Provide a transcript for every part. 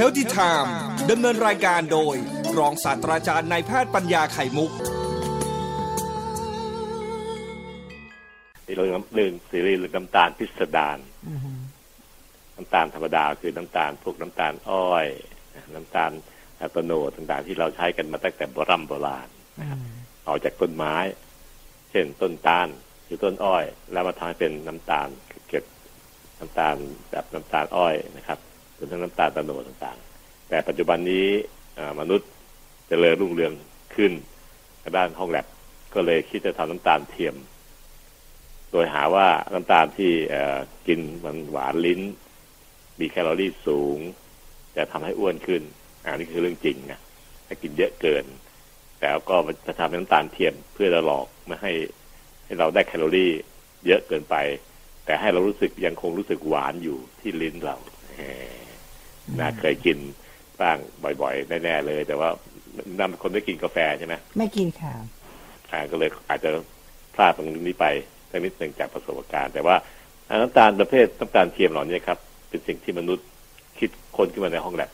Healthy Time ดำเนินรายการโดย รองศาสตราจารย์นายแพทย์ปัญญาไข่มุกเรื่องหนึ่งซีรีส์น้ำตาลพิสดารน้ำตาลธรรมดาคือน้ำตาลพวกน้ำตาลอ้อย น้ำตาลอะโตโนต่างๆที่เราใช้กันมาตั้งแต่โบราณโบราณเอาจากต้นไม้ เช่นต้นตาลหรือต้นอ้อย แล้วมาทำให้เป็นน้ำตาลเก็บน้ำตาลแบบน้ำตาลอ้อยนะครับ วมทั้งน้ำตาลตะโนต่างๆ แต่ปัจจุบันนี้มนุษย์จเจริญรุ่งเรืองขึ้นด้านห้องแลบก็เลยคิดจะทำน้ำตาลเทียม โดยหาว่าน้ำตาลที่กินมันหวานลิ้น มีแคลอรี่สูง จะทำให้อ้วนขึ้นอันนี้คือเรื่องจริงนะถ้ากินเยอะเกิน แต่ก็จะทำให้น้ำตาลเทียมเพื่อจะหลอกไม่ให้ให้เราได้แคลอรี่เยอะเกินไป แต่ให้เรารู้สึกยังคงรู้สึกหวานอยู่ที่ลิ้นเรา นะเคยกินบ้างบ่อยๆแน่ๆเลย แต่ว่านำคนไม่กินกาแฟใช่ไหมไม่กินค่ะอ่าก็เลยอาจจะพลาดตรงนี้ไปสักนิดหนึ่งจากประสบการณ์ แต่ว่าน้ำตาลประเภทน้ำตาลเทียมเหล่านี้ครับ เป็นสิ่งที่มนุษย์คิดค้นขึ้นมาในห้องแลบ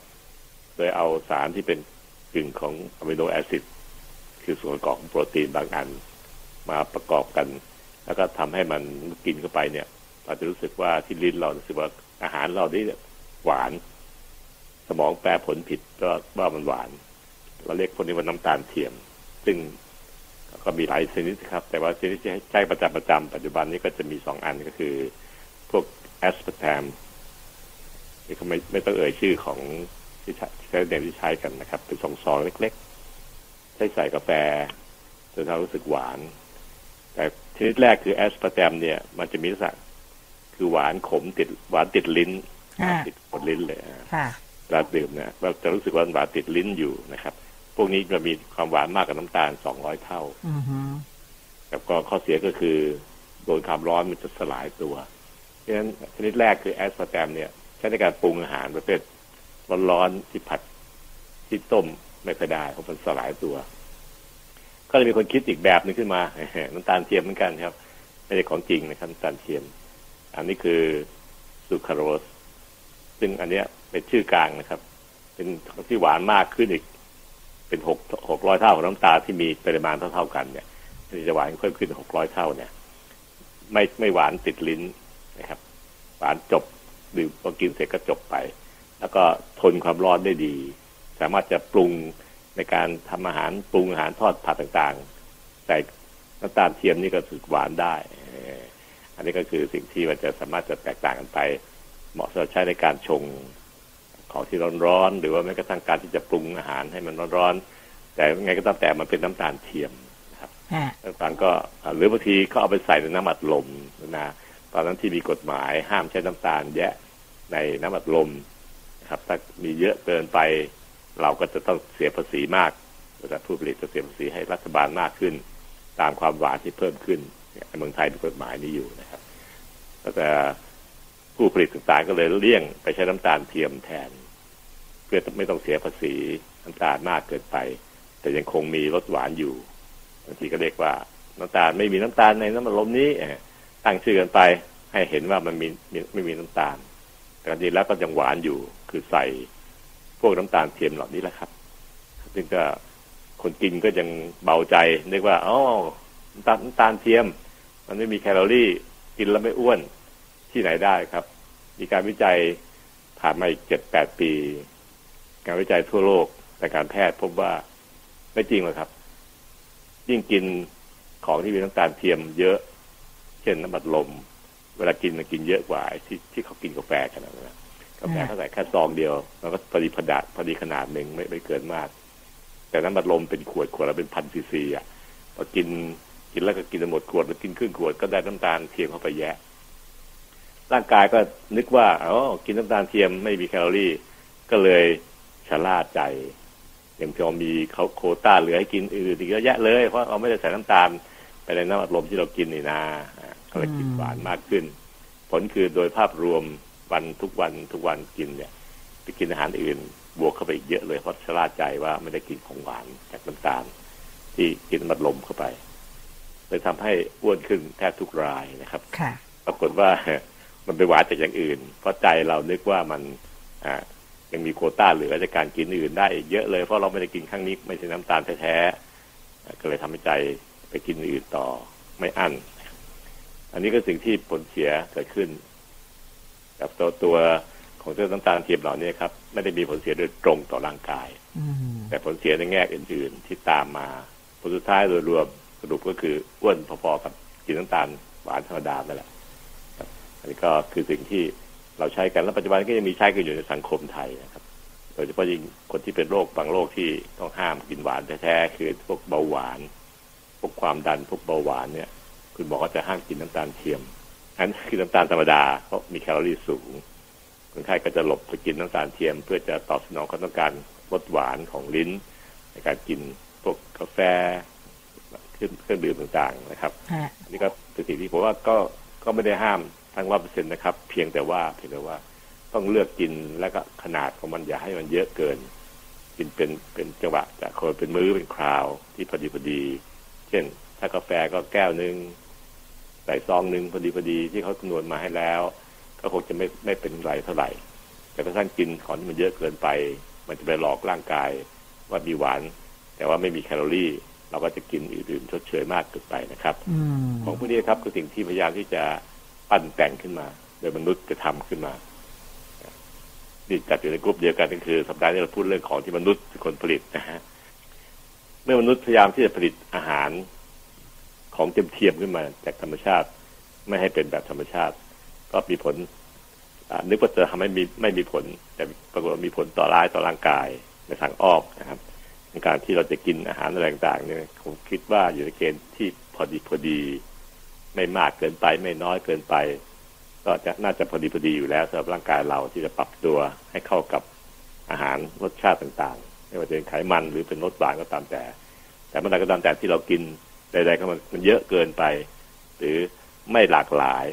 โดยเอาสารที่เป็นกึ่งของอะมิโนแอซิดคือส่วนประกอบของโปรตีนบางอันมาประกอบกัน แล้วก็ทำให้มันกินเข้าไปเนี่ย เราจะรู้สึกว่าที่ลิ้นเรารู้สึกว่าอาหารเราได้หวาน สมองแปลผลผิดก็ว่ามันหวาน เราเรียกพวกนี้ว่าน้ำตาลเทียม ซึ่งก็มีหลายชนิดครับ แต่ว่าชนิดที่ใช้ประจำประจำปัจจุบันนี้ก็จะมีสองอันก็คือ พวกแอสปาร์แตมนี่ก็ไม่ไม่ต้องเอ่ยชื่อของที่ใช้เด่นที่ใช้กันนะครับ เป็นสองซองเล็กๆ ใช้ใส่กาแฟจนเรารู้สึกหวาน แต่ชนิดแรกคือแอสปาร์แตมเนี่ย มันจะมีลักษณะคือหวานขมติดหวานติดลิ้นติดบนลิ้นเลย เวลาดื่มเนี่ยเราจะรู้สึกว่าหวานติดลิ้นอยู่นะครับ พวกนี้จะมีความหวานมากกว่าน้ำตาลสองร้อยเท่าแล้วก็ข้อเสียก็คือโดนความร้อนมันจะสลายตัวเพราะฉะนั้นชนิดแรกคือแอสปาร์แตมเนี่ยใช้ในการปรุงอาหารประเภทร้อนๆที่ผัดที่ต้มไม่ค่อยได้เพราะมันสลายตัว ก็เลยมีคนคิดอีกแบบหนึ่งขึ้นมาน้ำตาลเทียมเหมือนกันครับ ไม่ใช่ของจริงนะครับน้ำตาลเทียม อันนี้คือซูคราโลสซึ่งอันเนี้ย เป็นชื่อกลางนะครับ เป็นที่หวานมากขึ้นอีก เป็นหกหกร้อยเท่าของน้ำตาลที่มีปริมาณเท่าๆกันเนี่ยที่จะหวานเพิ่มขึ้นหกร้อยเท่าเนี่ย ไม่ไม่หวานติดลิ้นนะครับ หวานจบดื่มพอกินเสร็จก็จบไป แล้วก็ทนความร้อนได้ดี สามารถจะปรุงในการทำอาหารปรุงอาหารทอดผัดต่างๆแต่น้ำตาลเทียมนี่ก็สึกหวานได้ อันนี้ก็คือสิ่งที่มันจะสามารถจะแตกต่างกันไป เหมาะสำหรับใช้ในการชง ของที่ร้อนๆหรือว่าแม้กระทั่งการที่จะปรุงอาหารให้มันร้อนๆแต่ไงก็ตามแต่มันเป็นน้ำตาลเทียมครับต่างๆก็หรือบางทีเขาเอาไปใส่ในน้ำอัดลมนะตอนนั้นที่มีกฎหมายห้ามใช้น้ำตาลแยะในน้ำอัดลมครับ ถ้ามีเยอะเกินไป เราก็จะต้องเสียภาษีมากแต่ผู้ผลิตจะเสียภาษีให้รัฐบาลมากขึ้น ตามความหวานที่เพิ่มขึ้นในเมืองไทยมีกฎหมายนี้อยู่นะครับแต่ผู้ผลิตต่างๆก็เลยเลี่ยงไปใช้น้ำตาลเทียมแทนเพื่อไม่ต้องเสียภาษีน้ำตาลมากเกินไป แต่ยังคงมีรสหวานอยู่บางทีก็เรียกว่าน้ำตาลไม่มีน้ำตาลในน้ำมันลมนี้ตั้งชื่อกันไปให้เห็นว่ามันมีไม่มีน้ำตาล แต่จริงแล้วก็ยังหวานอยู่คือใส่พวกน้ำตาลเทียมเหล่านี้แหละครับซึ่งก็คนกินก็ยังเบาใจนึกว่าอ๋อน้ำตาลน้ำตาลเทียม มันไม่มีแคลอรี่กินแล้วไม่อ้วนที่ไหนได้ครับ มีการวิจัยผ่านมาอีกเจ็ดแปดปี การวิจัยทั่วโลกแต่การแพทย์พบว่าไม่จริงหรอกครับ ยิ่งกินของที่มีน้ำตาลเทียมเยอะ เช่นน้ำบัดลม เวลากินมันกินเยอะกว่าที่ที่เขากินกาแฟกันนะกาแฟเขาใส่แค่ซองเดียวแล้วก็พอดีพอดพอดีขนาดหนึ่งไม่ไม่เกินมาก แต่น้ำบัดลมเป็นขวดขวดละเป็นพันซีซีอะพอกินกินแล้วก็กินหมดขวดแล้วกินครึ่งขวดก็ได้น้ำตาลเทียมเข้าไปแยะ ร่างกายก็นึกว่าอ๋อกินน้ำตาลเทียมไม่มีแคลอรี่ ก็เลย ชะล่าใจยังพอมีเขาโคต้าเหลือให้กินอื่นอีกเยอะแยะเลยเพราะเราไม่ได้ใส่น้ำตาลไปในน้ำอัดลมที่เรากินนี่นาก็เลยกินหวานมากขึ้น ผลคือโดยภาพรวมวันทุกวันทุกวันกินเนี่ยไปกินอาหารอื่น บวกเข้าไปอีกเยอะเลยเพราะชะล่าใจว่าไม่ได้กินของหวานจากน้ำตาล ที่กินมัดลมเข้าไปเลยทำให้อ้วนขึ้นแทบทุกรายนะครับปรากฏว่ามันไปหวานจากอย่างอื่น เพราะใจเรานึกว่ามันอ่า ยังมีโควต้าเหลือในการกินอื่นได้อีกเยอะเลยเพราะเราไม่ได้กินข้างนี้ไม่ใช่น้ำตาลแท้ๆก็เลยทำให้ใจไปกินอื่นต่อไม่อั้น อันนี้ก็สิ่งที่ผลเสียเกิดขึ้นกับตัวตัวของเจ้าน้ำตาลเทียมเหล่านี้ครับ ไม่ได้มีผลเสียโดยตรงต่อร่างกายอืมแต่ผลเสียในแง่อื่น ๆ ที่ตามมาผลสุดท้ายโดยรวมสรุปก็คืออ้วนพอๆกับกินน้ำตาลหวานธรรมดานั่นแหละครับอันนี้ก็คือสิ่งที่ เราใช้กันและปัจจุบันก็ยังมีใช้กันอยู่ในสังคมไทยนะครับโดยเฉพาะยิ่งคนที่เป็นโรคบางโรคที่ต้องห้ามกินหวานแท้ๆคือพวกเบาหวาน พวกความดันพวกเบาหวานเนี่ย คุณหมอก็จะห้ามกินน้ำตาลเทียมอันนคือน้ำตาลธรรมดาเพราะมีแคลอรี่สูงคนไข้ก็จะหลบไปกินน้ำตาลเทียม เพื่อจะตอบสนองความต้องการรสหวานของลิ้น ในการกินพวกกาแฟเครื่องเครื่องดื่มต่างๆนะครับฮะอันนี้ก็เป็นสิ่งที่ผมว่าก็ก็ไม่ได้ห้าม ทั้งร้อยเปอร์เซ็นต์นะครับ เพียงแต่ว่าเพียงแต่ว่าต้องเลือกกินแล้วก็ขนาดของมันอย่าให้มันเยอะเกิน กินเป็นเป็นจังหวะจากคนเป็นมื้อเป็นคราวที่พอดีพอดี เช่น ถ้ากาแฟก็แก้วหนึ่งใส่ซองหนึ่งพอดีพอดีที่เขาคำนวณมาให้แล้ว ก็คงจะไม่ไม่เป็นไรเท่าไหร่ แต่ถ้าท่านกินของที่มันเยอะเกินไป มันจะไปหลอกร่างกายว่ามีหวาน แต่ว่าไม่มีแคลอรี่เราก็จะกินอื่นๆชดเชยมากเกินไปนะครับอืมของพวกนี้ครับคือสิ่งที่พยายามที่จะ ปั้นแต่งขึ้นมา โดยมนุษย์จะทำขึ้นมานี่จัดอยู่ในกลุ่มเดียวกันก็คือ สัปดาห์นี้เราพูดเรื่องของที่มนุษย์เป็นคนผลิตนะฮะเมื่อมนุษย์พยายามที่จะผลิตอาหารของเทียมเทียมๆขึ้นมา จากธรรมชาติ ไม่ให้เป็นแบบธรรมชาติ ก็มีผลนึกว่าจะทำให้มีไม่มีผล แต่ปรากฏมีผลต่อร้ายต่อร่างกายในทางอ้อมนะครับในการที่เราจะกินอาหารอะไรต่างๆเนี่ยผมคิดว่าอยู่ในเกณฑ์ที่พอดีพอดี ไม่มากเกินไปไม่น้อยเกินไป ก็จะน่าจะพอดีพอดีอยู่แล้วสำหรับร่างกายเราที่จะปรับตัวให้เข้ากับอาหารรสชาติต่างๆ ไม่ว่าจะเป็นไขมันหรือเป็นรสหวานก็ตามแต่ แต่เมื่อใดก็ตามแต่ที่เรากินใดๆก็มันมันเยอะเกินไป หรือไม่หลากหลาย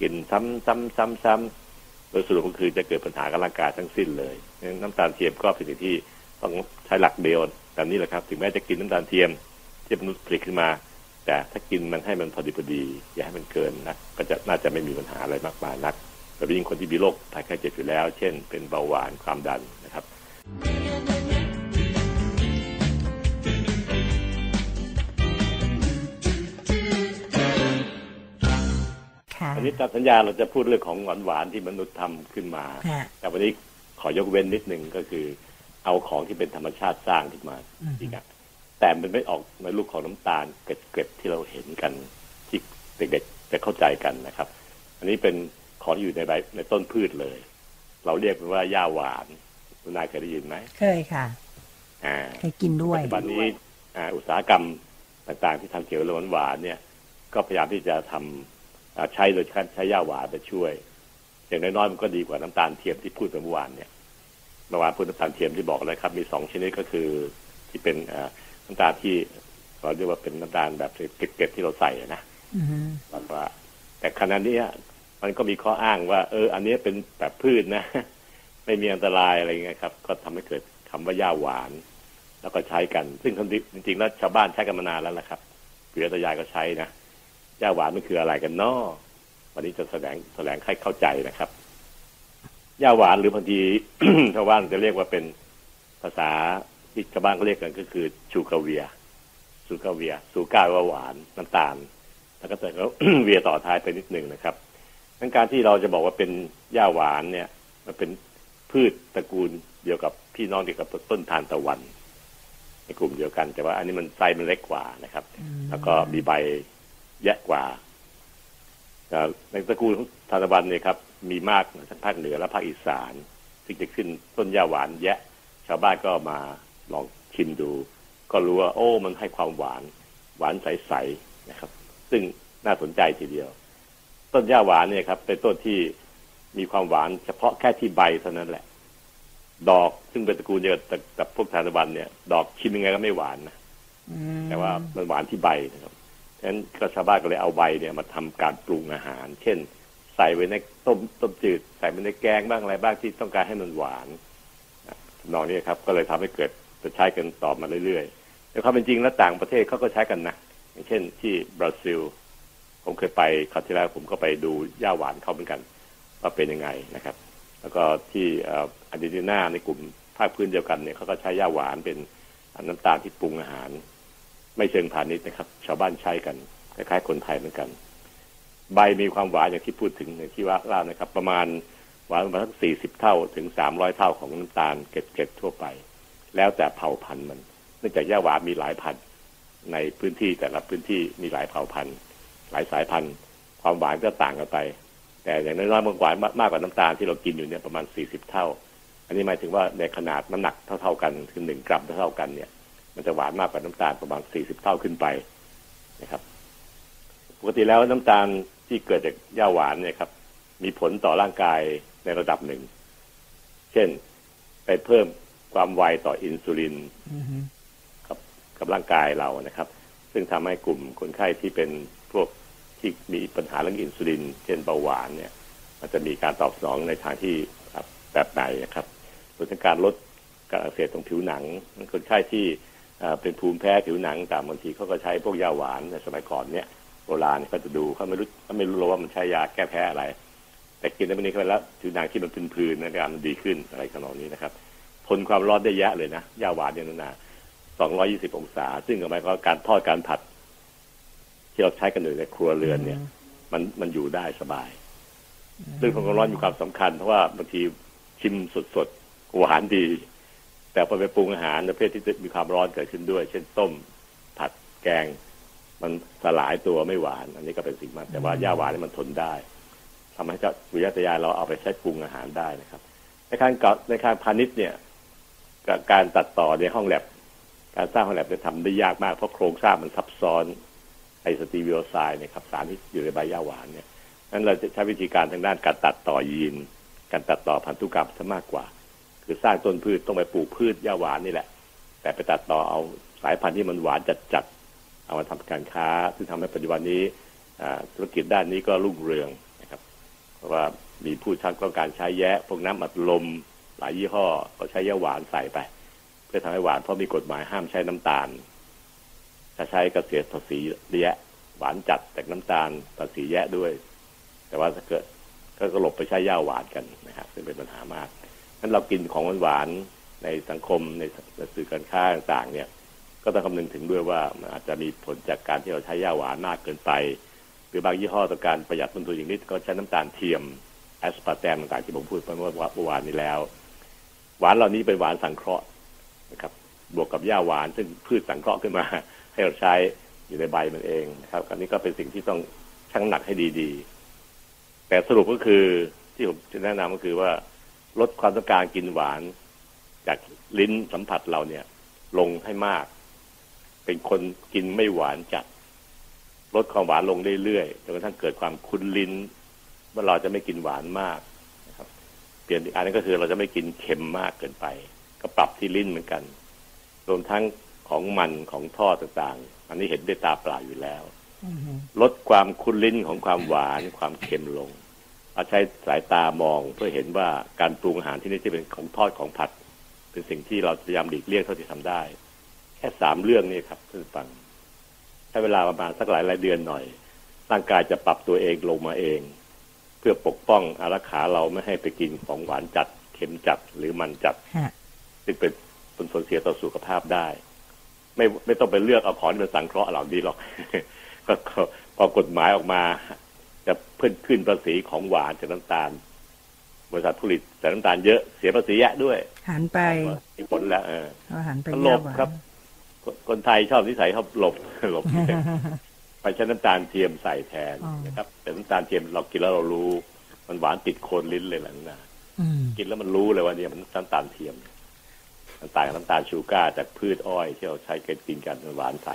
กินซ้ำซ้ำซ้ำซ้ำโดยสรุปก็คือจะเกิดปัญหากับร่างกายทั้งสิ้นเลยงั้นน้ำตาลเทียมก็เป็นสิ่งที่ต้องใช้หลักเดียวแบบนี้แหละครับ ถึงแม้จะกินน้ำตาลเทียมที่มนุษย์ผลิตขึ้นมา แต่ถ้ากินมันให้มันพอดีพอดี อย่าให้มันเกินนะก็จะน่าจะไม่มีปัญหาอะไรมากมายนักโดยเฉพาะยิ่งคนที่มีโรคภัยไข้เจ็บอยู่แล้ว เช่น เป็นเบาหวานความดันนะครับค่ะอันนี้ตามสัญญาเราจะพูดเรื่องของหวานหวานๆที่มนุษย์ทำขึ้นมาฮะแต่วันนี้ขอยกเว้นนิดนึงก็คือ เอาของที่เป็นธรรมชาติสร้างขึ้นมาอืมอีกอะ แต่มันไม่ออกในรูปของน้ำตาลเกล็ดๆที่เราเห็นกันที่เด็กๆจะเข้าใจกันนะครับ อันนี้เป็นของที่อยู่ในใบในต้นพืชเลย เราเรียกมันว่าหญ้าหวานคุณนายเคยได้ยินไหมเคยค่ะอ่าเคยกินด้วยปัจจุบันนี้อ่าอุตสาหกรรมต่างๆ ที่ทำเกี่ยวกับเรื่องหวานๆเนี่ย ก็พยายามที่จะทำอ่าใช้โดยการใช้หญ้าหวานไปช่วย อย่างน้อยๆมันก็ดีกว่าน้ำตาลเทียมที่พูดไปเมื่อวานเนี่ยเมื่อวานพูดน้ำตาลเทียมที่บอกแล้วครับ มีสองชนิดก็คือที่เป็นอ่า น้ำตาลที่เราเรียกว่าเป็นน้ำตาลแบบเกล็ดๆที่เราใส่อะนะอืมแบบว่า แต่ขณะนี้มันก็มีข้ออ้างว่า เออ อันนี้เป็นแบบพืชนะ ไม่มีอันตรายอะไรเงี้ยครับ ก็ทำให้เกิดคำว่าหญ้าหวาน แล้วก็ใช้กัน ซึ่งคำนี้จริงๆแล้วชาวบ้านใช้กันมานานแล้วนะครับเกลือตายายก็ใช้นะหญ้าหวานมันคืออะไรกันเนาะวันนี้จะแสดงแสดงให้เข้าใจนะครับหญ้าหวานหรือบางทีชาวบ้านจะเรียกว่าเป็นภาษา ที่ชาวบ้านเขาเรียกกันก็คือชูกาเวียซูกาเวียซูก้าว่าหวานน้ำตาล แล้วก็เติมเวียต่อท้ายไปนิดหนึ่งนะครับดังการที่เราจะบอกว่าเป็นหญ้าหวานเนี่ย มันเป็นพืชตระกูลเดียวกับพี่น้องเดียวกับต้นทานตะวัน ในกลุ่มเดียวกัน แต่ว่าอันนี้มันไซส์มันเล็กกว่านะครับ แล้วก็มีใบแยะกว่าแต่ในตระกูลของทานตะวันเนี่ยครับ มีมากทั้งภาคเหนือและภาคอีสานที่จะขึ้นต้นหญ้าหวานแยะ ชาวบ้านก็มา ลองชิมดู ก็รู้ว่า โอ้ มันให้ความหวาน หวานใสๆนะครับ ซึ่งน่าสนใจทีเดียว ต้นหญ้าหวานเนี่ยครับ เป็นต้นที่มีความหวานเฉพาะแค่ที่ใบเท่านั้นแหละ ดอกซึ่งเป็นตระกูลเดียวกับกับพวกทานตะวันเนี่ย ดอกชิมยังไงก็ไม่หวานนะอืมแต่ว่ามันหวานที่ใบนะครับฉะนั้นก็ชาวบ้านก็เลยเอาใบเนี่ยมาทำการปรุงอาหาร เช่น ใส่ไว้ในต้มต้มจืด ใส่ไว้ในแกงบ้างอะไรบ้างที่ต้องการให้มันหวานนะทำนองนี้ครับ ก็เลยทำให้เกิด จะใช้กันต่อมาเรื่อยๆแต่ความเป็นจริงแล้วต่างประเทศเขาก็ใช้กันนะอย่างเช่น ที่บราซิล ผมเคยไปคราวที่แล้วผมก็ไปดูหญ้าหวานเขาเหมือนกันว่าเป็นยังไงนะครับ แล้วก็ที่อาร์เจนตินาในกลุ่มภาคพื้นเดียวกันเนี่ยเขาก็ใช้ย่าหวานเป็นน้ำตาลที่ปรุงอาหาร ไม่เชิงพาณิชย์นะครับ ชาวบ้านใช้กันคล้ายๆคนไทยเหมือนกัน ใบมีความหวานอย่างที่พูดถึงในที่ว่าล่านะครับ ประมาณหวานประมาณสักสี่สิบเท่าถึงสามร้อยเท่าของน้ำตาลเกล็ดๆทั่วไป แล้วแต่เผ่าพันธุ์มัน เนื่องจากย่าหวานมีหลายพันธุ์ในพื้นที่แต่ละพื้นที่มีหลายเผ่าพันธุ์ หลายสายพันธุ์ ความหวานก็ต่างกันไป แต่อย่างน้อยๆมันหวานมากกว่าน้ำตาลที่เรากินอยู่เนี่ยประมาณสี่สิบเท่า อันนี้หมายถึงว่าในขนาดน้ำหนักเท่าๆกันคือหนึ่งกรัมเท่าๆกันเนี่ย มันจะหวานมากกว่าน้ำตาลประมาณสี่สิบเท่าขึ้นไปนะครับ ปกติแล้วน้ำตาลที่เกิดจากย่าหวานเนี่ยครับ มีผลต่อร่างกายในระดับหนึ่ง เช่น ไปเพิ่ม ความไวต่ออินซูลินกับกับร่างกายเรานะครับ ซึ่งทำให้กลุ่มคนไข้ที่เป็นพวกที่มีปัญหาเรื่องอินซูลิน เช่นเบาหวานเนี่ยมันจะมีการตอบสนองในทางที่แบบไหนนะครับรวมถึงการลดการอักเสบตรงผิวหนัง คนไข้ที่เป็นภูมิแพ้ผิวหนังแต่บางทีเขาก็ใช้พวกยาหวานในสมัยก่อนเนี่ยโบราณเขาจะดูเขาไม่รู้เขาไม่รู้ว่ามันใช้ยาแก้แพ้อะไร แต่กินแล้ววันนี้เขาแล้วผิวหนังที่มันพื้นๆนะครับมันดีขึ้นอะไรขนาดนี้นะครับ ทนความร้อนได้เยอะเลยนะยาหวานเนี่ยนะสองร้อยี่สิบองศา ซึ่งหมายความว่าการทอดการผัด ที่เราใช้กันอยู่ในครัวเรือนเนี่ย มันมันอยู่ได้สบายซึ่งความร้อนมีความสำคัญเพราะว่าบางทีชิมสดๆหวานดี แต่พอไปปรุงอาหารประเภทที่มีความร้อนเกิดขึ้นด้วย เช่นต้ม ผัดแกง มันสลายตัวไม่หวาน อันนี้ก็เป็นสิ่งมันแต่ว่าย่าหวานนี่มันทนได้ทำให้เจ้าวิทยาตยาเราเอาไปใช้ปรุงอาหารได้นะครับ ในการในการพาณิชย์เนี่ย การตัดต่อในห้องแลบการสร้างห้องแลบจะทำได้ยากมากเพราะโครงสร้างมันซับซ้อนไอสตีวิโอไซน์เนี่ยครับสารที่อยู่ในใบย่าหวานเนี่ยนั้นเราจะใช้วิธีการทางด้านการตัดต่อยีน การตัดต่อพันธุกรรมซะมากกว่า คือสร้างต้นพืชต้องไปปลูกพืชหญ้าหวานนี่แหละ แต่ไปตัดต่อเอาสายพันธุ์ที่มันหวานจัดๆเอามาทำการค้า ซึ่งทำให้ปัจจุบันนี้ธุรกิจด้านนี้ก็รุ่งเรืองนะครับ เพราะว่ามีผู้ชักต้องการใช้แยะพวกน้ำอัดลม หลายยี่ห้อก็ใช้หญ้าหวานใส่ไป เพื่อทำให้หวานเพราะมีกฎหมายห้ามใช้น้ำตาล ถ้าใช้ก็เสียภาษีแยะ หวานจัดแต่น้ำตาลภาษีแยะด้วย แต่ว่าถ้าเกิดก็หลบไปใช้ย่าหวานกันนะครับซึ่งเป็นปัญหามากนั้นเรากินของหวานในสังคมในสื่อการค้าต่างๆ เนี่ย ก็ต้องคำนึงถึงด้วยว่ามันอาจจะมีผลจากการที่เราใช้ย่าหวานมากเกินไป หรือบางยี่ห้อต้องการประหยัดต้นทุนอย่างนิดก็ใช้น้ำตาลเทียมแอสปาร์แตมต่างๆที่ผมพูดไปเมื่อวานนี้แล้ว หวานเหล่านี้เป็นหวานสังเคราะห์นะครับ บวกกับหญ้าหวานซึ่งพืชสังเคราะห์ขึ้นมา ให้เราใช้อยู่ในใบมันเองนะครับอันนี้ก็เป็นสิ่งที่ต้องชั่งน้ำหนักให้ดีๆ แต่สรุปก็คือที่ผมจะแนะนำก็คือว่าลดความต้องการกินหวาน จากลิ้นสัมผัสเราเนี่ย ลงให้มาก เป็นคนกินไม่หวานจัดลดความหวานลงเรื่อยๆจนกระทั่งเกิดความคุ้นลิ้นว่าเราจะไม่กินหวานมาก เปลี่ยนอีกอันนึงก็คือเราจะไม่กินเค็มมากเกินไป ก็ปรับที่ลิ้นเหมือนกัน รวมทั้งของมันของทอดต่างๆ อันนี้เห็นด้วยตาเปล่าอยู่แล้วลดความคุ้นลิ้นของความหวานความเค็มลงเอาใช้สายตามองเพื่อเห็นว่าการปรุงอาหารที่นี่จะเป็นของทอดของผัด เป็นสิ่งที่เราพยายามหลีกเลี่ยงเท่าที่ทำได้ แค่สามเรื่องนี้ครับท่านฟังใช้เวลาประมาณสักหลายหลายเดือนหน่อย ร่างกายจะปรับตัวเองลงมาเองเพื่อปกป้องอารักขาเราไม่ให้ไปกินของหวานจัดเค็มจัดหรือมันจัด ซึ่งเป็นผลเสียต่อสุขภาพได้ ไม่ไม่ต้องไปเลือกเอาของที่เป็นสังเคราะห์เหล่านี้หรอกก็พอกฎหมายออกมา จะเพิ่มขึ้นภาษีของหวานจากน้ำตาล บริษัทผลิตแต่น้ำตาลเยอะเสียภาษีแยะด้วยหันไปผลแล้ว เออหันไปหลบครับ คนไทยชอบนิสัยชอบหลบหลบ ไปใช้น้ำตาลเทียมใส่แทนนะครับ แต่น้ำตาลเทียมเรากินแล้วเรารู้ มันหวานติดโคนลิ้นเลยหลังนากินแล้วมันรู้เลยว่าเนี่ยมันน้ำตาลเทียมมันต่างกับน้ำตาลชูการ์จากพืชอ้อยที่เราใช้กินกันมันหวานใส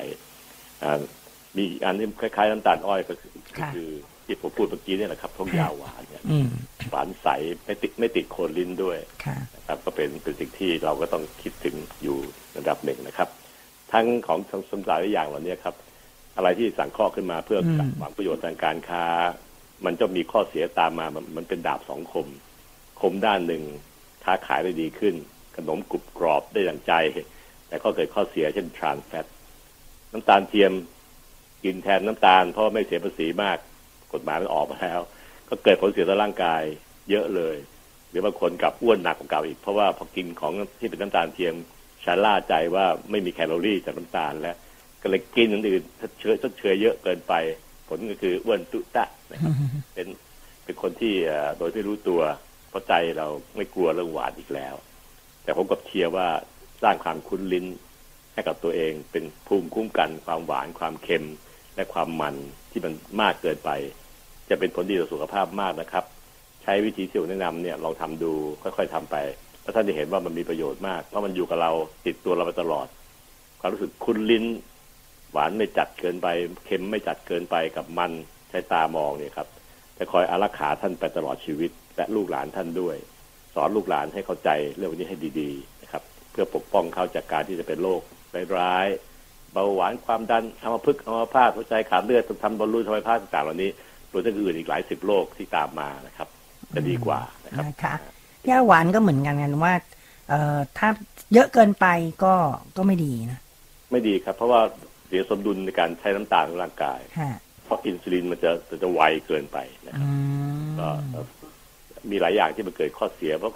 มีอันที่คล้ายๆน้ำตาลอ้อยก็คือคือที่ผมพูดเมื่อกี้นี่แหละครับท้องยาวหวานเนี่ยหวานใสไม่ติดไม่ติดโคนลิ้นด้วยนะครับ ก็เป็นเป็นสิ่งที่เราก็ต้องคิดถึงอยู่ระดับหนึ่งนะครับ ทั้งของทั้งสมสารอย่างเหล่านี้ครับ อะไรที่สั่งข้อขึ้นมาเพื่อหวังประโยชน์ทางการค้า มันจะมีข้อเสียตามมามันเป็นดาบสองคม คมด้านหนึ่งค้าขายได้ดีขึ้น ขนมกรุบกรอบได้อย่างใจ แต่ก็เกิดข้อเสียเช่นทรานแฟตน้ำตาลเทียมกินแทนน้ำตาลเพราะไม่เสียภาษีมาก กฎหมายมันออกมาแล้ว ก็เกิดผลเสียต่อร่างกายเยอะเลย หรือบางคนกลับอ้วนหนักกว่าเก่าอีกเพราะว่าพอกินของที่เป็นน้ำตาลเทียมชาล่าใจว่าไม่มีแคลอรี่จากน้ำตาลแล้ว ก็เลยกินอย่างอื่นชดเชยชดเชยเยอะเกินไป ผลก็คืออ้วนตุตะนะครับเป็นเป็นคนที่เอ่อโดยไม่รู้ตัวเพราะใจเราไม่กลัวเรื่องหวานอีกแล้ว แต่ผมกับเชียร์ว่าสร้างความคุ้นลิ้นให้กับตัวเองเป็นภูมิคุ้มกันความหวานความเค็มและความมันที่มันมากเกินไป จะเป็นผลดีต่อสุขภาพมากนะครับ ใช้วิธีที่ผมแนะนำเนี่ยลองทำดูค่อยๆทำไปแล้วท่านจะเห็นว่ามันมีประโยชน์มากเพราะมันอยู่กับเราติดตัวเราไปตลอด ความรู้สึกคุ้นลิ้น หวานไม่จัดเกินไป เค็มไม่จัดเกินไปกับมันใช้ตามองเนี่ยครับจะคอยอารักขาท่านไปตลอดชีวิต และลูกหลานท่านด้วย สอนลูกหลานให้เข้าใจเรื่องนี้ให้ดีๆนะครับ เพื่อปกป้องเขาจากการที่จะเป็นโรคร้ายๆเบาหวานความดันอัมพฤกษ์อัมพาตหัวใจขาดเลือดทำบอลลูนทำไมพาตต่างๆเหล่านี้รวมทั้งอื่นอีกหลายสิบโรคที่ตามมานะครับ จะดีกว่านะครับนะคะยาหวานก็เหมือนกันกันว่าเอ่อถ้าเยอะเกินไปก็ก็ไม่ดีนะ ไม่ดีครับ เพราะว่า เสียสมดุลในการใช้น้ำตาลของร่างกายค่ะเพราะอินซูลินมันจะจะจะไวเกินไปนะครับอืมก็มีหลายอย่างที่มันเกิดข้อเสียเพราะ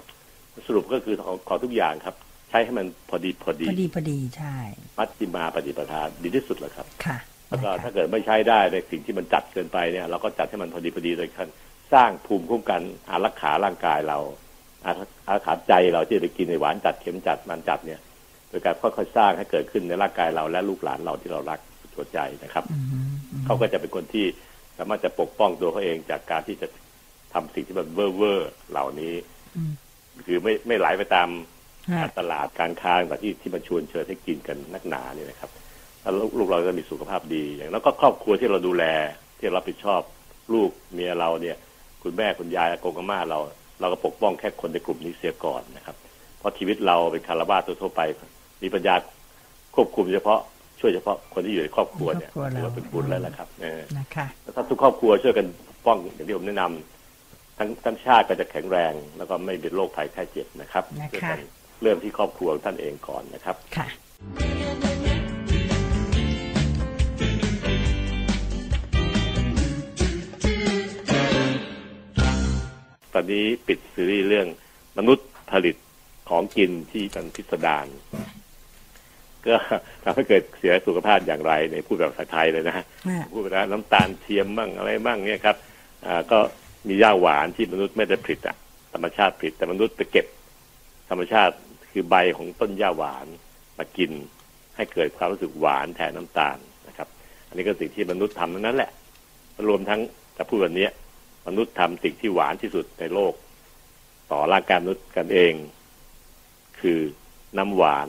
สรุปก็คือของของทุกอย่างครับ ใช้ให้มันพอดีพอดี พอดีพอดีใช่มัดจิมาปฏิปทาดีที่สุดแหละครับ ค่ะ แล้วก็นะคะถ้าเกิดไม่ใช้ได้ในสิ่งที่มันจัดเกินไปเนี่ยเราก็จัดให้มันพอดีพอดีโดยการสร้างภูมิคุ้มกันอารักขาร่างกายเราอาอารักขาใจเราที่จะไปกินในหวานจัดเค็มจัดมันจัดเนี่ยโดยการค่อยๆสร้างให้เกิดขึ้นในร่างกายเราและลูกหลานเราที่เรารักสุดหัวใจนะครับอืมอืมเขาก็จะเป็นคนที่สามารถจะปกป้องตัวเขาเองจากการที่จะทำสิ่งที่มันเว่อร์เวอร์เหล่านี้อืมคือไม่ไม่ไหลไปตามค่ะการตลาดการค้าแบบที่ที่มันชวนเชิญให้กินกันนักหนาเนี่ยนะครับแล้วลูกลูกเราจะมีสุขภาพดีอย่างแล้วก็ครอบครัวที่เราดูแล ที่เรารับผิดชอบลูกเมียเราเนี่ย คุณแม่คุณยายอากงอาม่าเรา เราก็ปกป้องแค่คนในกลุ่มนี้เสียก่อนนะครับ เพราะชีวิตเราเป็นคารวาสทั่วๆไป มีปัญญาควบคุมเฉพาะช่วยเฉพาะคนที่อยู่ในครอบครัวเนี่ยครอบครัวเราถือว่าเป็นบุญแล้วนะครับเออนะคะถ้าทุกครอบครัวช่วยกันปกป้องอย่างที่ผมแนะนำทั้งทั้งชาติก็จะแข็งแรง แล้วก็ไม่เป็นโรคภัยไข้เจ็บนะครับนะคะช่วยกันเริ่มที่ครอบครัวของท่านเองก่อนนะครับค่ะตอนนี้ปิดซีรีส์เรื่องมนุษย์ผลิตของกินที่มันพิสดาร ก็ทำให้เกิดเสียสุขภาพอย่างไรในพูดแบบภาษาไทยเลยนะฮะอ่าพูดไปแล้วน้ำตาลเทียมบ้างอะไรบ้างเนี่ยครับอ่าก็มีย่าหวานที่มนุษย์ไม่ได้ผลิตอะธรรมชาติผลิตแต่มนุษย์ไปเก็บ ธรรมชาติคือใบของต้นย่าหวานมากิน ให้เกิดความรู้สึกหวานแทนน้ำตาลนะครับ อันนี้ก็สิ่งที่มนุษย์ทำทั้งนั้นแหละ รวมทั้งแต่พูดวันนี้มนุษย์ทำสิ่งที่หวานที่สุดในโลก ต่อร่างกายมนุษย์กันเอง คือน้ำหวาน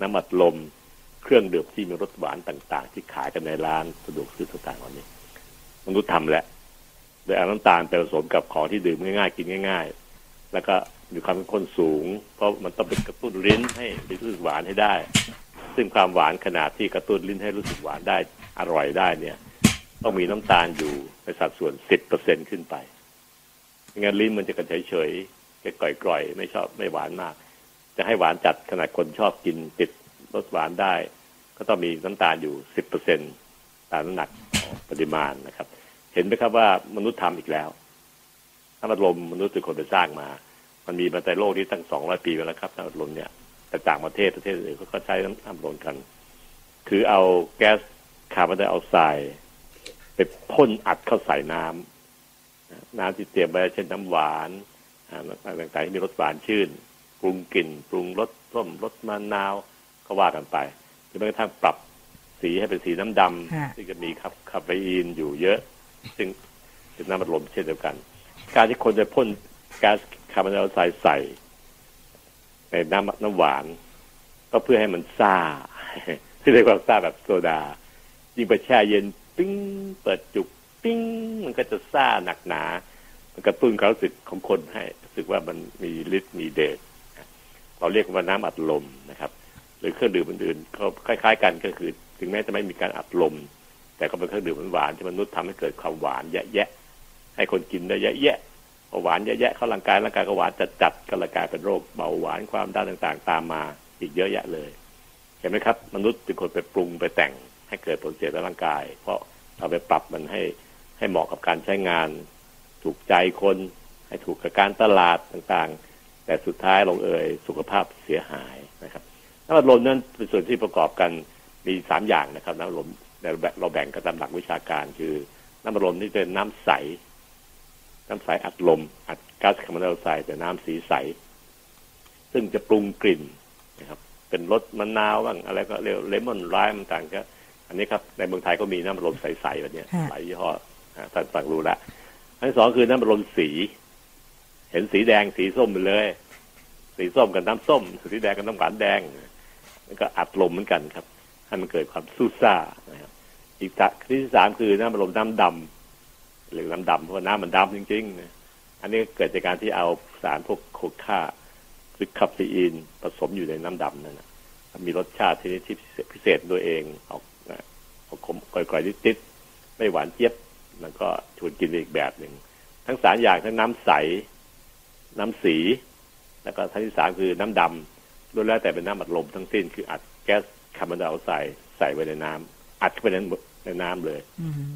น้ำอัดลม เครื่องดื่มที่มีรสหวานต่าง ๆ ที่ขายกันในร้านสะดวกซื้อต่างๆเหล่านี้มนุษย์ทำแล้วโดยเอาน้ำตาลไปผสมกับของที่ดื่มง่ายๆ กินง่าย ๆ แล้วก็มีความเข้มข้นสูง เพราะมันต้องเป็นกระตุ้นลิ้นให้รู้สึกหวานให้ได้ ซึ่งความหวานขนาดที่กระตุ้นลิ้นให้รู้สึกหวานได้อร่อยได้เนี่ย ต้องมีน้ำตาลอยู่ในสัดส่วนสิบเปอร์เซ็นขึ้นไปไม่งั้นลิ้นมันจะกันเฉยๆแค่ก่อยๆ ไม่ชอบไม่หวานมาก จะให้หวานจัดขนาดคนชอบกินติดรสหวานได้ ก็ต้องมีน้ำตาลอยู่สิบเปอร์เซ็นตามน้ำหนักปริมาณนะครับ เห็นไหมครับว่ามนุษย์ทำอีกแล้วน้ำอัดลมมนุษย์เป็นคนไปสร้างมา มันมีมาในโลกนี้ตั้งสองร้อยปีมาแล้วครับน้ำอัดลมเนี่ยแต่ต่างประเทศประเทศอื่นเขาก็ใช้น้ำอัดลมกัน คือเอาแก๊สคาร์บอนไดออกไซด์ไปพ่นอัดเข้าใส่น้ำน้ำที่เตรียมไว้เช่นน้ำหวานอ่าต่างๆที่มีรสหวานชื่น ปรุงกลิ่น ปรุงรสส้มรสมะนาวก็ว่ากันไปจนแม้กระทั่งปรับสีให้เป็นสีน้ำดฮะำซึ่งจะมีครับคาเฟอีนอยู่เยอะ ซึ่งเป็นน้ำอัดลมเช่นเดียวกัน การที่คนจะพ่นก๊าซคาร์บอนไดออกไซด์ใส่ ในน้ำน้ำหวาน ก็เพื่อให้มันซ่าที่เรียกว่าซ่าแบบโซดา ยิ่งไปแช่เย็นปิ้งเปิดจุกปิ้งมันก็จะซ่าหนักหนา มันกระตุ้นความรู้สึกของคนให้รู้สึกว่ามันมีฤทธิ์มีเดช เราเรียกว่าน้ำอัดลมนะครับ หรือเครื่องดื่มอื่นๆก็คล้าย ๆ กันก็คือ ถึงแม้จะไม่มีการอัดลม แต่ก็เป็นเครื่องดื่มหวานที่มนุษย์ทำให้เกิดความหวานแยะๆให้คนกินได้แยะๆหวานแยะๆเข้าร่างกายร่างกายก็หวานจัดๆก็เลยกายเป็นโรคเบาหวานความดันต่างๆ ตามมาอีกเยอะแยะเลยเห็นไหมครับ มนุษย์เป็นคนไปปรุงไปแต่งให้เกิดผลเสียต่อร่างกาย เพราะเราไปปรับมันให้ให้เหมาะกับการใช้งาน ถูกใจคน ให้ถูกกับการตลาดต่างๆ แต่สุดท้ายลงเอยสุขภาพเสียหายนะครับน้ำอัดลมนั้นเป็นส่วนที่ประกอบกันมีสามอย่างนะครับน้ำอัดลมเราแบ่งกันตามหลักวิชาการ คือน้ำอัดลมที่เป็นน้ำใส น้ำใสอัดลม อัดก๊าซคาร์บอนไดออกไซด์แต่น้ำสีใส ซึ่งจะปรุงกลิ่นนะครับ เป็นรสมะนาวบ้างอะไรก็เรียกเลมอนไรม์ต่างๆก็ อันนี้ครับในเมืองไทยก็มีน้ำอัดลมใสๆแบบนี้หลายยี่ห้อท่านฟังรู้ละอันที่สองคือน้ำอัดลมสี เห็นสีแดงสีส้มไปเลย สีส้มกับน้ำส้ม สีแดงกับน้ำหวานแดงมันก็อัดลมเหมือนกันครับให้มันเกิดความสู้ซ่านะครับอีกที่สามคือน้ำอัดลมน้ำดำหรือน้ำดำเพราะน้ำมันดำจริงๆนะอันนี้เกิดจากการที่เอาสารพวกโคค่าหรือคาเฟอีนผสมอยู่ในน้ำดำนั่นนะมีรสชาติที่ที่พิเศษโดยเองออกออกขมก่อยๆติดๆไม่หวานเจี๊ยบแล้วก็ชวนกินอีกแบบหนึ่งทั้งสามอย่างทั้งน้ำใส น้ำสี แล้วก็ทั้งที่สามคือน้ำดำล้วนแล้วแต่เป็นน้ำอัดลมทั้งสิ้นคืออัดแก๊สคาร์บอนไดออกไซด์ใส่ไว้ในน้ำอัดเข้าไปในในน้ำเลย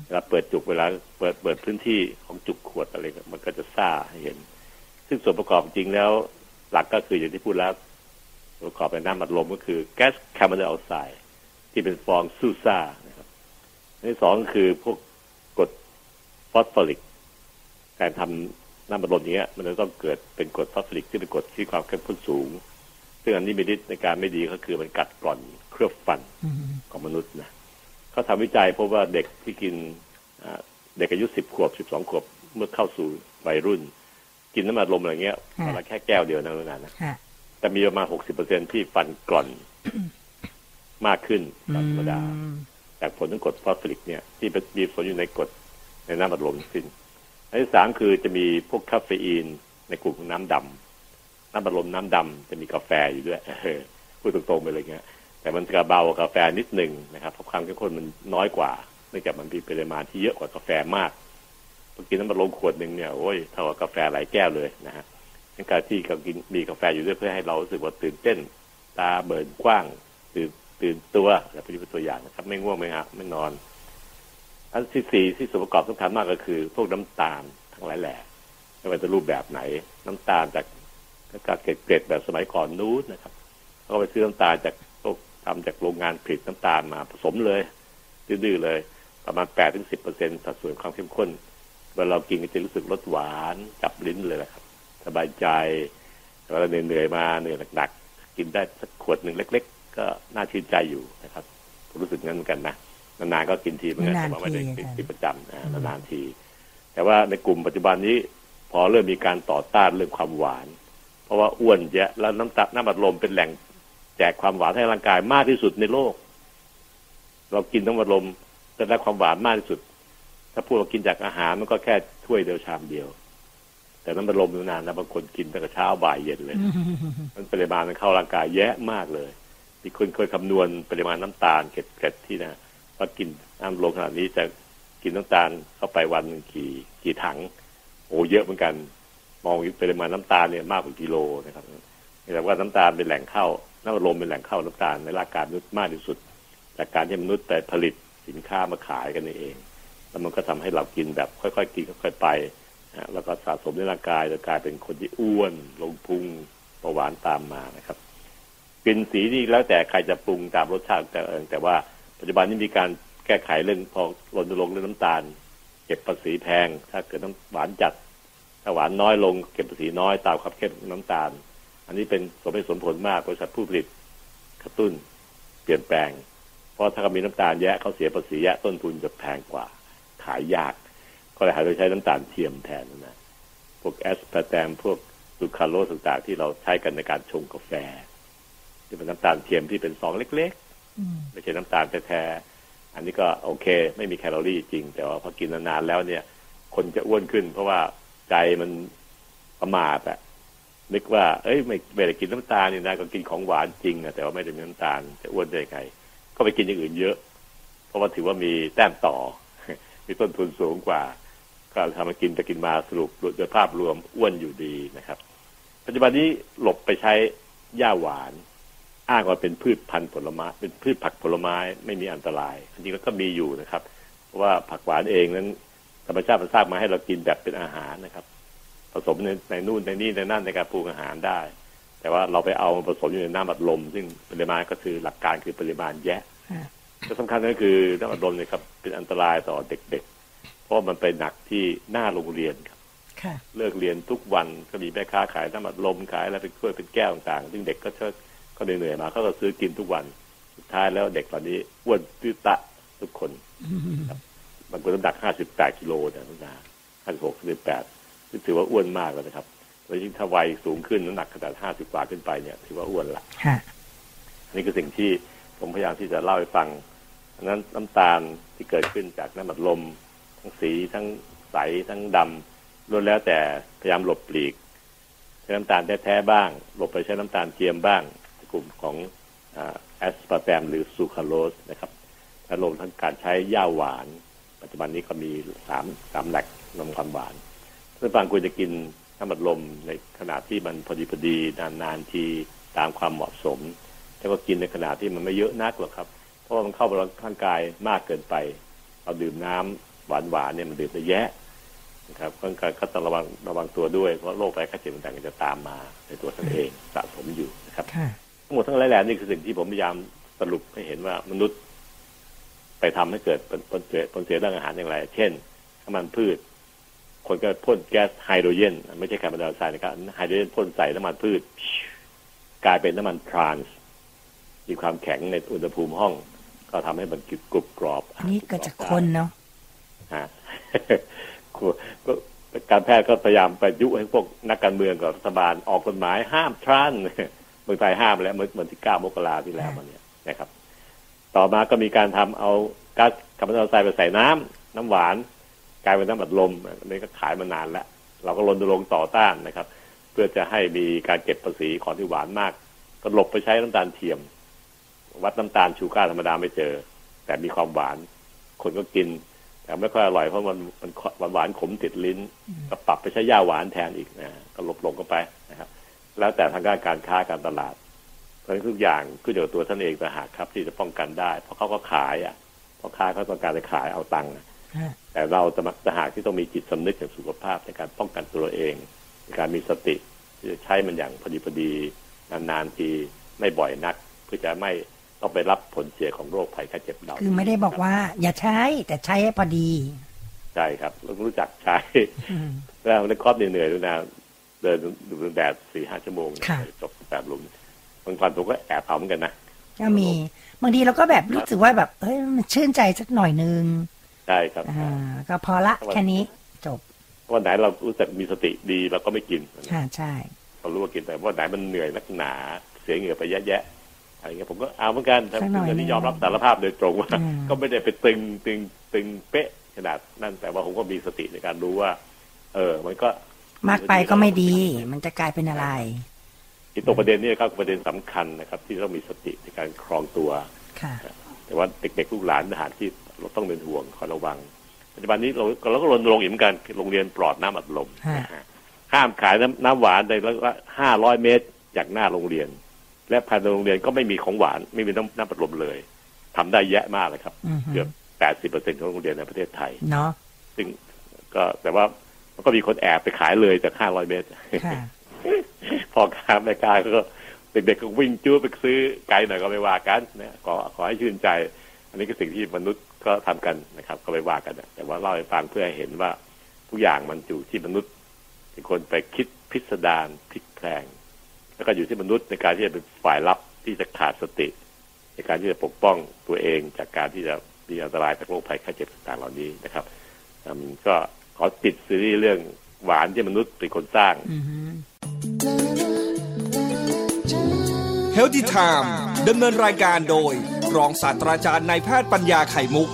เวลาเปิดจุกเวลาเปิดเปิดพื้นที่ของจุกขวดอะไรมันก็จะซ่าให้เห็น ซึ่งส่วนประกอบจริงแล้ว หลักก็คืออย่างที่พูดแล้วประกอบเป็นน้ำอัดลมก็คือแก๊สคาร์บอนไดออกไซด์ที่เป็นฟองซูซ่านะครับที่สองคือพวกกรดฟอสฟอริก การทำ น้ำอัดลมอย่างเงี้ยมันจะต้องเกิดเป็นกรดฟอสฟอริกที่เป็นกรดที่ความเข้มข้นสูง ซึ่งอันนี้มีฤทธิ์ในการไม่ดีก็คือมันกัดกร่อนเคลือบฟันของมนุษย์นะเขาทำวิจัยพบว่าเด็กที่กินเด็กอายุสิบขวบสิบสองขวบเมื่อเข้าสู่วัยรุ่น กินน้ำมันลมอะไรเงี้ยวันละแค่แก้วเดียวนะนานนะแต่มีประมาณหกสิบเปอร์เซ็นที่ฟันกร่อนมากขึ้นธรรมดาจากผลของกรดฟอสฟอริกเนี่ย ที่มีผลอยู่ในกรดในน้ำอัดลมสิ้น อันที่สามคือจะมีพวกคาเฟอีน ในกลุ่มของน้ำดำน้ำอัดลมน้ำดำจะมีกาแฟอยู่ด้วยพูดตรงๆไปเลยเงี้ย แต่มันจะเบากาแฟนิดหนึ่งนะครับเพราะความเข้มข้นมันน้อยกว่าเนื่องจากมันมีปริมาณที่เยอะกว่ากาแฟมากพอกินน้ำมันลงขวดหนึ่งเนี่ยโอ้ยเท่ากับกาแฟหลายแก้วเลยนะฮะในการที่เรากินมีกาแฟอยู่ด้วยเพื่อให้เรารู้สึกว่าตื่นเต้น ตาเบิร์นกว้างตื่นตื่นตัวแบบนี้เป็นตัวอย่างนะครับ ไม่ง่วงไม่ฮะไม่นอน อันที่สี่ที่ส่วนประกอบสำคัญมากก็คือ พวกน้ำตาลทั้งหลายแหล่ไม่ว่าจะรูปแบบไหน น้ำตาลจากการเกล็ดแบบสมัยก่อนนู้นนะครับเขาไปซื้อน้ำตาลจากทำจากโรงงานผลิตน้ำตาลมาผสมเลย ดื้อเลย ประมาณแปดถึงสิบเปอร์เซ็นสัดส่วนความเข้มข้นเวลาเรากินก็จะรู้สึกรสหวานจับลิ้นเลยแหละครับ สบายใจเวลาเหนื่อยมาเหนื่อยหนักๆกินได้สักขวดหนึ่งเล็ก ๆ ก็น่าชื่นใจอยู่นะครับรู้สึกงั้นเหมือนกันนะ นานๆก็กินทีเหมือนกันแต่ว่าไม่ได้กินประจำนานๆที แต่ว่าในกลุ่มปัจจุบันนี้พอเริ่มมีการต่อต้านเรื่องความหวาน เพราะว่าอ้วนเยอะแล้วน้ำตาลน้ำอัดลมเป็นแหล่งแจกความหวานให้ร่างกายมากที่สุดในโลก เรากินน้ำมันลมจะได้ความหวานมากที่สุด ถ้าพูดเรากินจากอาหารมันก็แค่ถ้วยเดียวชามเดียว แต่น้ำมันลมนานนะบางคนกินตั้งแต่เช้าบ่ายเย็นเลย มันปริมาณมันเข้าร่างกายแย่มากเลยมีคนเคยคำนวณปริมาณน้ำตาลเก็ดที่นะ ว่ากินน้ำลมขนาดนี้จะกินน้ำตาลเข้าไปวันกี่กี่ถัง โอ้เยอะเหมือนกัน มองปริมาณน้ำตาลเนี่ยมากกว่ากิโลนะครับแต่ว่าน้ำตาลเป็นแหล่งเข้าน้ำลมเป็นแหล่งเข้าน้ำตาลในร่างกายมนุษย์มากที่สุด จากการที่มนุษย์แต่ผลิตสินค้ามาขายกันเอง แล้วมันก็ทำให้เรากินแบบค่อยๆกินค่อยๆไปแล้วก็สะสมในร่างกายจะกลายเป็นคนที่อ้วน ลงพุงเบาหวานตามมานะครับกินสีนี่แล้วแต่ใครจะปรุงตามรสชาติแต่เองแต่ว่า ปัจจุบันนี้มีการแก้ไขเรื่องพอลดลงเรื่องน้ำตาล เก็บภาษีแพง ถ้าเกิดน้ำหวานจัดถ้าหวานน้อยลงเก็บภาษีน้อยตามความเข้มน้ำตาล อันนี้เป็นสมเหตุสมผลมากบริษัทผู้ผลิตกระตุ้นเปลี่ยนแปลง เพราะถ้าเขามีน้ำตาลแยะเขาเสียภาษีแยะต้นทุนจะแพงกว่า ขายยาก ก็เลยหันไปใช้น้ำตาลเทียมแทนนะพวกแอสปาร์แตมพวกซูคราโลสต่างๆที่เราใช้กันในการชงกาแฟที่เป็นน้ำตาลเทียมที่เป็นซองเล็ก ไม่ใช่น้ำตาลแท้ๆอันนี้ก็โอเค ไม่มีแคลอรี่จริง แต่ว่าพอกินนานๆแล้วเนี่ย คนจะอ้วนขึ้น เพราะว่าใจมันประมาทอะนึกว่าเอ้ยไม่ไม่ได้กินน้ำตาลนี่นะก็กินของหวานจริงอะแต่ว่าไม่ได้มีน้ำตาลจะอ้วนได้ไงก็ไปกินอย่างอื่นเยอะ เพราะว่าถือว่ามีแต้มต่อ มีต้นทุนสูงกว่า ก็ทำมากินไปกินมาสรุปโดยภาพรวมอ้วนอยู่ดีนะครับ ปัจจุบันนี้หลบไปใช้หญ้าหวาน อ้างว่าเป็นพืชพันธุ์ผลไม้เป็นพืชผักผลไม้ไม่มีอันตรายจริงๆก็มีอยู่นะครับเพราะว่าผักหวานเองนั้นธรรมชาติมันสร้างมาให้เรากินแบบเป็นอาหารนะครับ ผสมในในนู่นในนี่ในนั่นในการปรุงอาหารได้ แต่ว่าเราไปเอามาผสมอยู่ในน้ำอัดลม ซึ่งปริมาณก็คือหลักการคือปริมาณแยะฮะก็สำคัญก็คือน้ำอัดลมเนี่ยครับเป็นอันตรายต่อเด็กๆ เพราะมันไปหนักที่หน้าโรงเรียนครับค่ะเลิกเรียนทุกวันก็มีแม่ค้าขายน้ำอัดลมขายอะไรเป็นถ้วยเป็นแก้วต่างๆซึ่งเด็กก็เชิด ก็เหนื่อยๆมาเขาก็ซื้อกินทุกวัน สุดท้ายแล้วเด็กตอนนี้อ้วนตื้อตะทุกคนครับบางคนน้ำหนัก58กิโลเนี่ยน้ำหนัก56 58ซึ่งถือว่าอ้วนมากแล้วนะครับแล้วยิ่งถ้าวัยสูงขึ้นน้ำหนักขนาด50กว่าขึ้นไปเนี่ย ถือว่าอ้วนละฮะอันนี้คือสิ่งที่ผมพยายามที่จะเล่าให้ฟังดังนั้นน้ำตาลที่เกิดขึ้นจากน้ำอัดลม ทั้งสีทั้งใสทั้งดำล้วนแล้วแต่พยายามหลบปลีก ใช้น้ำตาลแท้ๆบ้าง หลบไปใช้น้ำตาลเทียมบ้าง กลุ่มของแอสปาร์แตมหรือซูคราโลสนะครับและรวมทั้งการใช้ย่าหวาน ปัจจุบันนี้ก็มีสามสามแหลกนมความหวานท่านฟังควรจะกินน้ำอัดลมในขนาดที่มันพอดีพอดีนานๆทีตามความเหมาะสมแล้วก็กินในขนาดที่มันไม่เยอะนักหรอกครับ เพราะว่ามันเข้าไปร่างกายมากเกินไป เราดื่มน้ำหวานหวานๆเนี่ยมันดื่มได้แยะนะครับร่างกายก็ต้องระวังระวังตัวด้วยเพราะโรคภัยไข้เจ็บต่างๆจะตามมาในตัวท่านเองสะสมอยู่นะครับ ทั้งหมดทั้งหลายแหล่นี่คือสิ่งที่ผมพยายามสรุปให้เห็นว่ามนุษย์ ไปทำให้เกิดผลผลเสียผลเสียเรื่องอาหารอย่างไร เช่นน้ำมันพืช คนก็พ่นแก๊สไฮโดรเจนไม่ใช่คาร์บอนไดออกไซด์นะครับไฮโดรเจนพ่นใส่น้ำมันพืช กลายเป็นน้ำมันทรานส์มีความแข็งในอุณหภูมิห้อง ก็ทำให้มันกรุบกรุบกรอบอันนี้เกิดจากคนเนาะฮะก็การแพทย์ก็พยายามไปยุให้พวกนักการเมืองกับรัฐบาลออกกฎหมายห้ามทราน เมืองไทยห้ามแล้วเมื่อวันที่เก้ามกราที่แล้วมันเนี่ยนะครับ ต่อมาก็มีการทำเอาก๊าซคาร์บอนไดออกไซด์ไปใส่น้ำน้ำหวานกลายเป็นน้ำอัดลมอันนี้ก็ขายมานานแล้ว เราก็รณรงค์ต่อต้านนะครับ เพื่อจะให้มีการเก็บภาษีของที่หวานมากก็หลบไปใช้น้ำตาลเทียม วัดน้ำตาลชูการ์ธรรมดาไม่เจอ แต่มีความหวาน คนก็กิน แต่ไม่ค่อยอร่อยเพราะมันมันหวานหวานๆขมติดลิ้น ก็ปรับไปใช้ย่าหวานแทนอีกนะก็หลบลงกันไปนะครับ แล้วแต่ทางด้านการค้าการตลาดเพราะฉะนั้นทุกอย่างขึ้นอยู่กับตัวท่านเองต่างหากครับ ที่จะป้องกันได้ เพราะเขาก็ขายอะเพราะค้าเขาต้องการจะขายเอาตังค์อะฮะแต่เราจะต่างหากที่ต้องมีจิตสำนึกอย่างสุขภาพในการป้องกันตัวเองในการมีสติที่จะใช้มันอย่างพอดีพอดีนานๆทีไม่บ่อยนัก เพื่อจะไม่ต้องไปรับผลเสียของโรคภัยไข้เจ็บเหล่านี้คือไม่ได้บอกว่า อย่าใช้แต่ใช้ให้พอดี ใช่ครับต้องรู้จักใช้อืมแล้วในครอบเหนื่อยๆด้วยนะ เดินดูแดดสี่ห้าชั่วโมงค่ะจบแบบลุมบางวันผมก็แอบเอาเหมือนกันนะก็มี บางทีเราก็แบบรู้สึกว่าแบบเฮ้ยมันชื่นใจสักหน่อยนึงใช่ครับอ่าก็พอละแค่นี้จบวันไหนเรารู้สึกมีสติดีเราก็ไม่กินค่ะใช่เรารู้ว่ากินแต่วันไหนมันเหนื่อยนักหนาเสียเหงื่อไปแยะๆอะไรเงี้ยผมก็เอาเหมือนกันแต่สักหน่อยเดี๋ยวนี้หนึ่งยอมรับสารภาพโดยตรงว่าอืมก็ไม่ได้ไปตึงตึงตึงเป๊ะขนาดนั่นแต่ว่าผมก็มีสติในการรู้ว่า เออ มันก็ มากไปก็ไม่ดี มันจะกลายเป็นอะไรอีกตรงประเด็นนี้ครับประเด็นสำคัญนะครับ ที่ต้องมีสติในการครองตัวค่ะแต่ว่าเด็กๆลูกหลานทหารที่เราต้องเป็นห่วงคอยระวังปัจจุบันนี้เราเราก็รณรงค์อีกเหมือนกันโรงเรียนปลอดน้ำอัดลมฮะนะฮะห้ามขายน้ำน้ำหวานในระยะห้าร้อยเมตรจากหน้าโรงเรียน และภายในโรงเรียนก็ไม่มีของหวานไม่มีน้ำน้ำอัดลมเลยทำได้แยะมากเลยครับอือฮึเกือบแปดสิบเปอร์เซ็นต์ของโรงเรียนในประเทศไทยเนาะซึ่งก็แต่ว่า มันก็มีคนแอบไปขายเลยจากห้าร้อยเมตรค่ะพอค้าแม่ค้าก็เด็กๆก็วิ่งจู้ไปซื้อไกลหน่อยก็ไม่ว่ากันนะขอขอให้ชื่นใจ อันนี้ก็สิ่งที่มนุษย์ก็ทำกันนะครับ ก็ไม่ว่ากันนะแต่ว่าเล่าให้ฟังเพื่อให้เห็นว่าทุกอย่างมันอยู่ที่มนุษย์เป็นคนไปคิดพิสดารพลิกแพลง แล้วก็อยู่ที่มนุษย์ในการที่จะเป็นฝ่ายรับที่จะขาดสติ ในการที่จะปกป้องตัวเองจากการที่จะมีอันตรายจากโรคภัยไข้เจ็บต่างๆเหล่านี้นะครับอืมก็ ขอติดซีรีส์เรื่องหวานที่มนุษย์เป็นคนสร้างเฮลติไทม์ดำเนินรายการโดย รองศาสตราจารย์นายแพทย์ปัญญาไข่มุก